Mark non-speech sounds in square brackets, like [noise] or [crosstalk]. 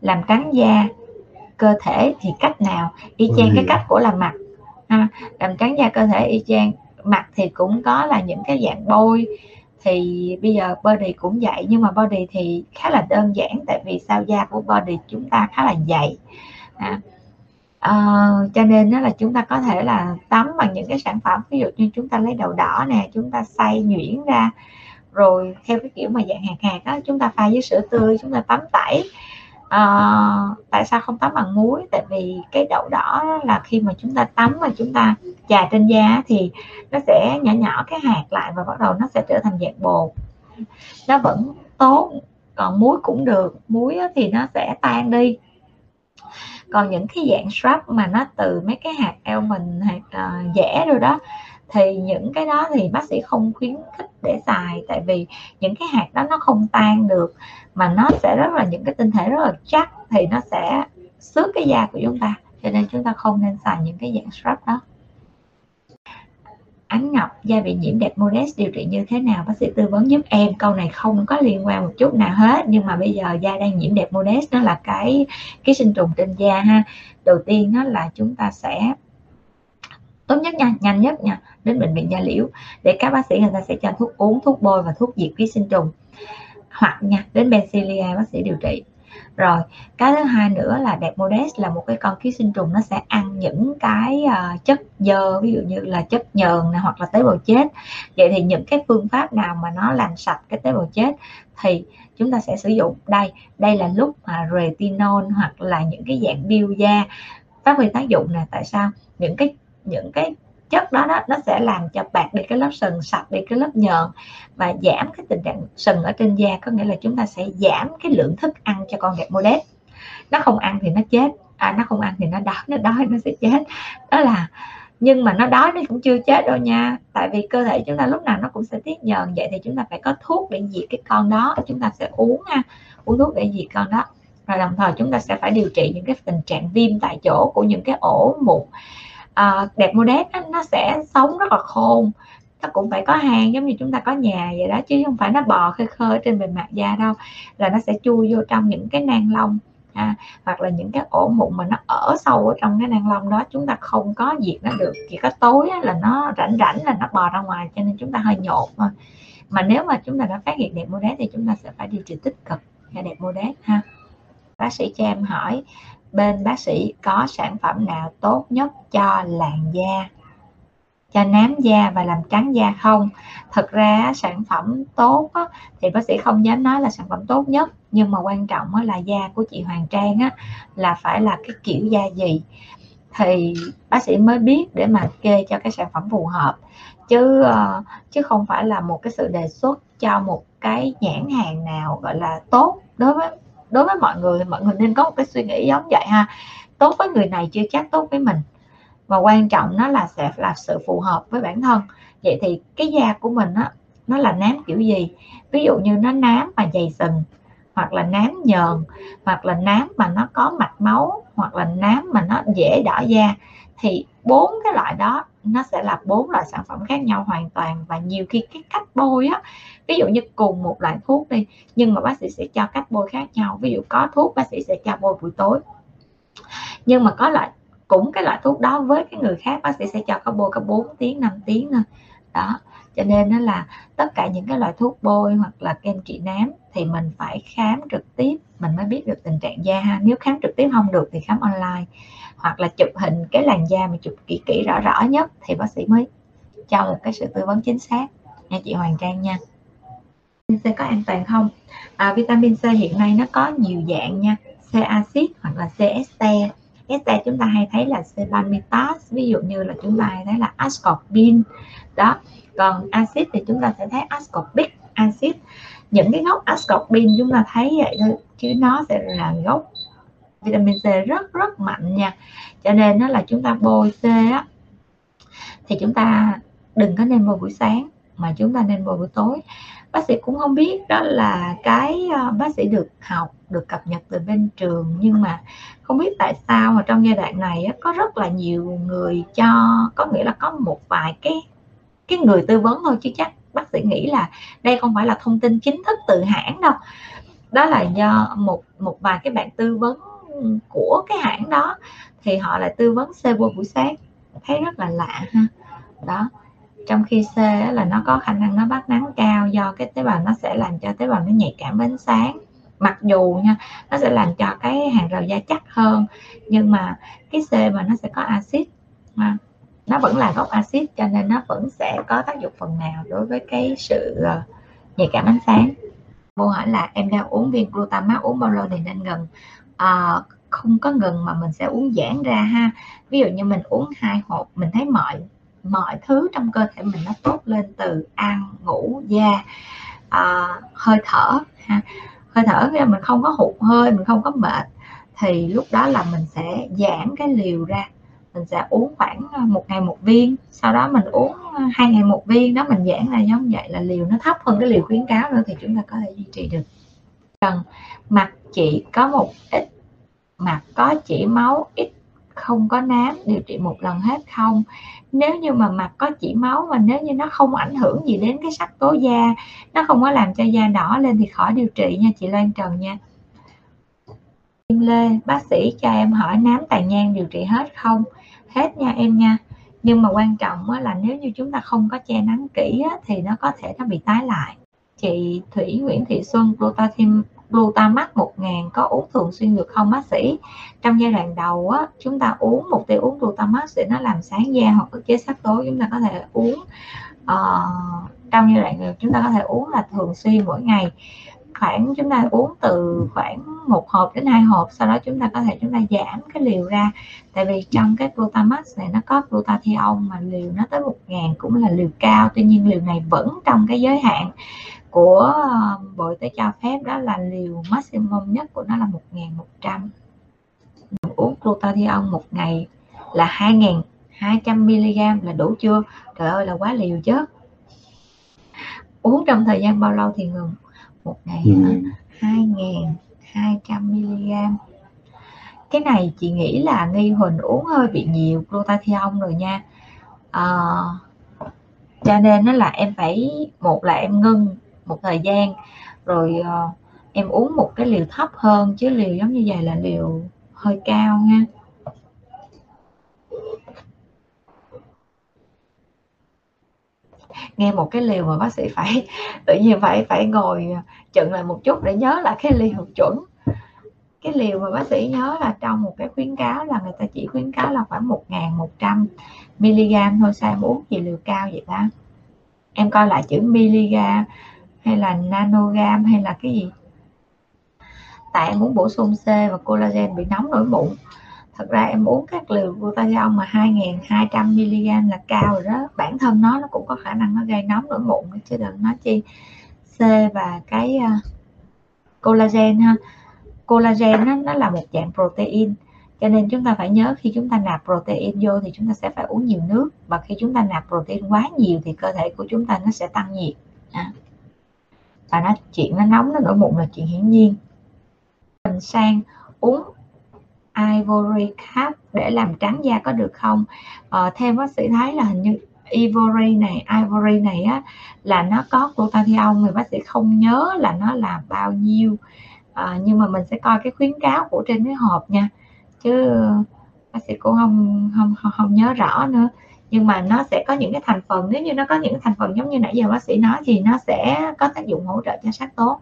làm trắng da cơ thể thì cách nào? Y chang cái cách của làm mặt ha? Làm trắng da cơ thể y chang. Mặt thì cũng có là những cái dạng bôi. Thì bây giờ body cũng vậy nhưng mà body thì khá là đơn giản tại vì sao da của body chúng ta khá là dày à, uh, cho nên đó là chúng ta có thể là tắm bằng những cái sản phẩm ví dụ như chúng ta lấy đậu đỏ nè chúng ta xay nhuyễn ra rồi theo cái kiểu mà dạng hạt hạt đó chúng ta pha với sữa tươi chúng ta tắm tẩy à, tại sao không tắm bằng muối? Tại vì cái đậu đỏ là khi mà chúng ta tắm và chúng ta chà trên da thì nó sẽ nhỏ nhỏ cái hạt lại và bắt đầu nó sẽ trở thành dạng bột. Nó vẫn tốt còn muối cũng được. Muối thì nó sẽ tan đi. Còn những cái dạng shrub mà nó từ mấy cái hạt almond hạt uh, dẻ rồi đó thì những cái đó thì bác sĩ không khuyến khích để xài, tại vì những cái hạt đó nó không tan được mà nó sẽ rất là, những cái tinh thể rất là chắc thì nó sẽ xước cái da của chúng ta. Cho nên chúng ta không nên xài những cái dạng scrub đó. Ánh Ngọc da bị nhiễm đẹp modest điều trị như thế nào? Bác sĩ tư vấn giúp em. Câu này không có liên quan một chút nào hết, nhưng mà bây giờ da đang nhiễm đẹp modest, nó là cái ký sinh trùng trên da ha. Đầu tiên nó là chúng ta sẽ tốt nhất nha nhanh nhất nha đến bệnh viện da liễu để các bác sĩ người ta sẽ cho thuốc uống thuốc bôi và thuốc diệt ký sinh trùng. Hoặc nha đến Bencilia bác sĩ điều trị. Rồi cái thứ hai nữa là đẹp modest là một cái con ký sinh trùng nó sẽ ăn những cái uh, chất dơ ví dụ như là chất nhờn này, hoặc là tế bào chết. Vậy thì những cái phương pháp nào mà nó làm sạch cái tế bào chết thì chúng ta sẽ sử dụng. Đây đây là lúc mà retinol hoặc là những cái dạng biêu da phát huy tác dụng nè. Tại sao? Những cái những cái chất đó, đó nó sẽ làm cho bạc đi cái lớp sừng sạch đi cái lớp nhờn và giảm cái tình trạng sừng ở trên da. Có nghĩa là chúng ta sẽ giảm cái lượng thức ăn cho con đẹp modest nó không ăn thì nó chết. À, nó không ăn thì nó đói nó đói nó sẽ chết. Đó là nhưng mà nó đói nó cũng chưa chết đâu nha. Tại vì cơ thể chúng ta lúc nào nó cũng sẽ tiết nhờn. Vậy thì chúng ta phải có thuốc để diệt cái con đó. Chúng ta sẽ uống ha uống thuốc để diệt con đó. Và đồng thời chúng ta sẽ phải điều trị những cái tình trạng viêm tại chỗ của những cái ổ mụn à, đẹp modest nó sẽ sống rất là khôn. Nó cũng phải có hang giống như chúng ta có nhà vậy đó chứ không phải nó bò khơi khơi trên bề mặt da đâu là nó sẽ chui vô trong những cái nang lông ha. Hoặc là những cái ổ mụn mà nó ở sâu ở trong cái nang lông đó chúng ta không có diệt nó được. Chỉ có tối là nó rảnh rảnh là nó bò ra ngoài cho nên chúng ta hơi nhột mà mà nếu mà chúng ta đã phát hiện đẹp modest thì chúng ta sẽ phải điều trị tích cực. Cho đẹp modest ha. Bác sĩ cho em hỏi bên bác sĩ có sản phẩm nào tốt nhất cho làn da cho nám da và làm trắng da không? Thực ra sản phẩm tốt á, thì bác sĩ không dám nói là sản phẩm tốt nhất nhưng mà quan trọng á, là da của chị Hoàng Trang á, là phải là cái kiểu da gì? Thì bác sĩ mới biết để mà kê cho cái sản phẩm phù hợp. Chứ ờ, chứ không phải là một cái sự đề xuất cho một cái nhãn hàng nào gọi là tốt đối với đối với mọi người mọi người nên có một cái suy nghĩ giống vậy ha. Tốt với người này chưa chắc tốt với mình. Và quan trọng nó là sẽ là sự phù hợp với bản thân. Vậy thì cái da của mình á, nó là nám kiểu gì? Ví dụ như nó nám mà dày sừng, hoặc là nám nhờn, hoặc là nám mà nó có mạch máu, hoặc là nám mà nó dễ đỏ da, thì bốn cái loại đó nó sẽ là bốn loại sản phẩm khác nhau hoàn toàn và nhiều khi cái cách bôi á, ví dụ như cùng một loại thuốc đi, nhưng mà bác sĩ sẽ cho cách bôi khác nhau. Ví dụ có thuốc, bác sĩ sẽ cho bôi buổi tối. Nhưng mà có loại, cũng cái loại thuốc đó với cái người khác, bác sĩ sẽ cho có bôi có 4 tiếng 5 tiếng thôi. Đó cho nên nó là tất cả những cái loại thuốc bôi hoặc là kem trị nám thì mình phải khám trực tiếp mình mới biết được tình trạng da ha. Nếu khám trực tiếp không được thì khám online. Hoặc là chụp hình cái làn da mà chụp kỹ kỹ rõ rõ nhất thì bác sĩ mới cho một cái sự tư vấn chính xác. Nha chị Hoàng Trang nha. Vitamin C có an toàn không? À, vitamin C hiện nay nó có nhiều dạng nha. C acid hoặc là C ester ester chúng ta hay thấy là C ví dụ như là chúng ta hay thấy là ascorbin đó, còn axit thì chúng ta sẽ thấy ascorbic acid. Những cái gốc ascorbin chúng ta thấy vậy thôi, chứ nó sẽ là gốc vitamin C rất rất mạnh nha. Cho nên nó là chúng ta bôi C á, thì chúng ta đừng có nên bôi buổi sáng, mà chúng ta nên bôi buổi tối bác sĩ cũng không biết đó là cái ờ, bác sĩ được học, được cập nhật từ bên trường. Nhưng mà không biết tại sao mà trong giai đoạn này có rất là nhiều người cho, có nghĩa là có một vài cái cái người tư vấn thôi, chứ chắc bác sĩ nghĩ là đây không phải là thông tin chính thức từ hãng đâu. Đó là do một một vài cái bạn tư vấn của cái hãng đó, thì họ lại tư vấn C buổi sáng. Thấy rất là lạ ha. Đó trong khi C là nó có khả năng nó bắt nắng cao do cái tế bào nó sẽ làm cho tế bào nó nhạy cảm với ánh sáng. Mặc dù nha nó sẽ làm cho cái hàng rào da chắc hơn nhưng mà cái C mà nó sẽ có axit mà nó vẫn là gốc axit cho nên nó vẫn sẽ có tác dụng phần nào đối với cái sự ờ, nhạy cảm ánh sáng. Câu hỏi là em đang uống viên glutamate uống bao lâu thì nên ngừng? À, không có ngừng mà mình sẽ uống giãn ra ha. Ví dụ như mình uống hai hộp mình thấy mỏi mọi thứ trong cơ thể mình nó tốt lên từ ăn ngủ da. À, hơi thở ha. Hơi thở khi mình không có hụt hơi mình không có mệt. Thì lúc đó là mình sẽ giảm cái liều ra. Mình sẽ uống khoảng à, một ngày một viên. Sau đó mình uống à, hai ngày một viên. Đó mình giãn ra giống vậy là liều nó thấp hơn cái liều khuyến cáo nữa thì chúng ta có thể duy trì được. Cần mặt chị có một ít. Mặt có chỉ máu ít không có nám, điều trị một lần hết không. Nếu như mà mặt có chỉ máu mà nếu như nó không ảnh hưởng gì đến cái sắc tố da, nó không có làm cho da đỏ lên thì khỏi điều trị nha chị Loan Trần nha. Kim Lê, bác sĩ cho em hỏi nám tàn nhang điều trị hết không? Hết nha em nha. Nhưng mà quan trọng là nếu như chúng ta không có che nắng kỹ thì nó có thể nó bị tái lại. Chị Thủy Nguyễn Thị Xuân glutathione Glutamat 1000 có uống thường xuyên được không bác sĩ? Trong giai đoạn đầu á, chúng ta uống một tiêu uống Glutamat để nó làm sáng da hoặc ức chế sắc tố chúng ta có thể uống uh, trong giai đoạn chúng ta có thể uống là thường xuyên mỗi ngày. Khoảng chúng ta uống từ khoảng một hộp đến hai hộp sau đó chúng ta có thể chúng ta giảm cái liều ra. Tại vì trong cái glutamax này nó có glutathione mà liều nó tới một ngàn cũng là liều cao tuy nhiên liều này vẫn trong cái giới hạn của bộ y tế cho phép đó là liều maximum nhất của nó là 1.100 uống glutathione một ngày là 2.200 mg là đủ chưa? Trời ơi là quá liều chứ. Uống trong thời gian bao lâu thì ngừng? Một ngày ừ. 2.200 mg cái này chị nghĩ là nghi huỳnh uống hơi bị nhiều glutathione rồi nha. À, cho nên nó là em phải một là em ngưng một thời gian. Rồi uh, em uống một cái liều thấp hơn chứ liều giống như vậy là liều hơi cao nha. Nghe một cái liều mà bác sĩ phải [laughs] tự nhiên phải phải ngồi ờ, chừng lại một chút để nhớ lại cái liều chuẩn. Cái liều mà bác sĩ nhớ là trong một cái khuyến cáo là người ta chỉ khuyến cáo là khoảng 1.100 mg thôi sao em uống gì liều cao vậy ta? Em coi lại chữ mg hay là nanogam hay là cái gì? Tại em muốn bổ sung C và collagen bị nóng nổi mụn thật ra em uống các liều glutathione mà 2.200 mg là cao rồi đó. Bản thân nó nó cũng có khả năng nó gây nóng nổi mụn chứ đừng nói chi C và cái uh, collagen ha. Collagen nó, nó là một dạng protein cho nên chúng ta phải nhớ khi chúng ta nạp protein vô thì chúng ta sẽ phải uống nhiều nước. Và khi chúng ta nạp protein quá nhiều thì cơ thể của chúng ta nó sẽ tăng nhiệt. À và nó chuyện nó nóng nó nổi mụn là chuyện hiển nhiên. Mình sang uống ivory cap để làm trắng da có được không? Ờ, theo bác sĩ thấy là hình như ivory này ivory này á là nó có glutathione người bác sĩ không nhớ là nó là bao nhiêu. À, nhưng mà mình sẽ coi cái khuyến cáo của trên cái hộp nha. Chứ bác sĩ cũng không không không, không nhớ rõ nữa nhưng mà nó sẽ có những cái thành phần, nếu như nó có những thành phần giống như nãy giờ bác sĩ nói thì nó sẽ có tác dụng hỗ trợ cho sắc tốt.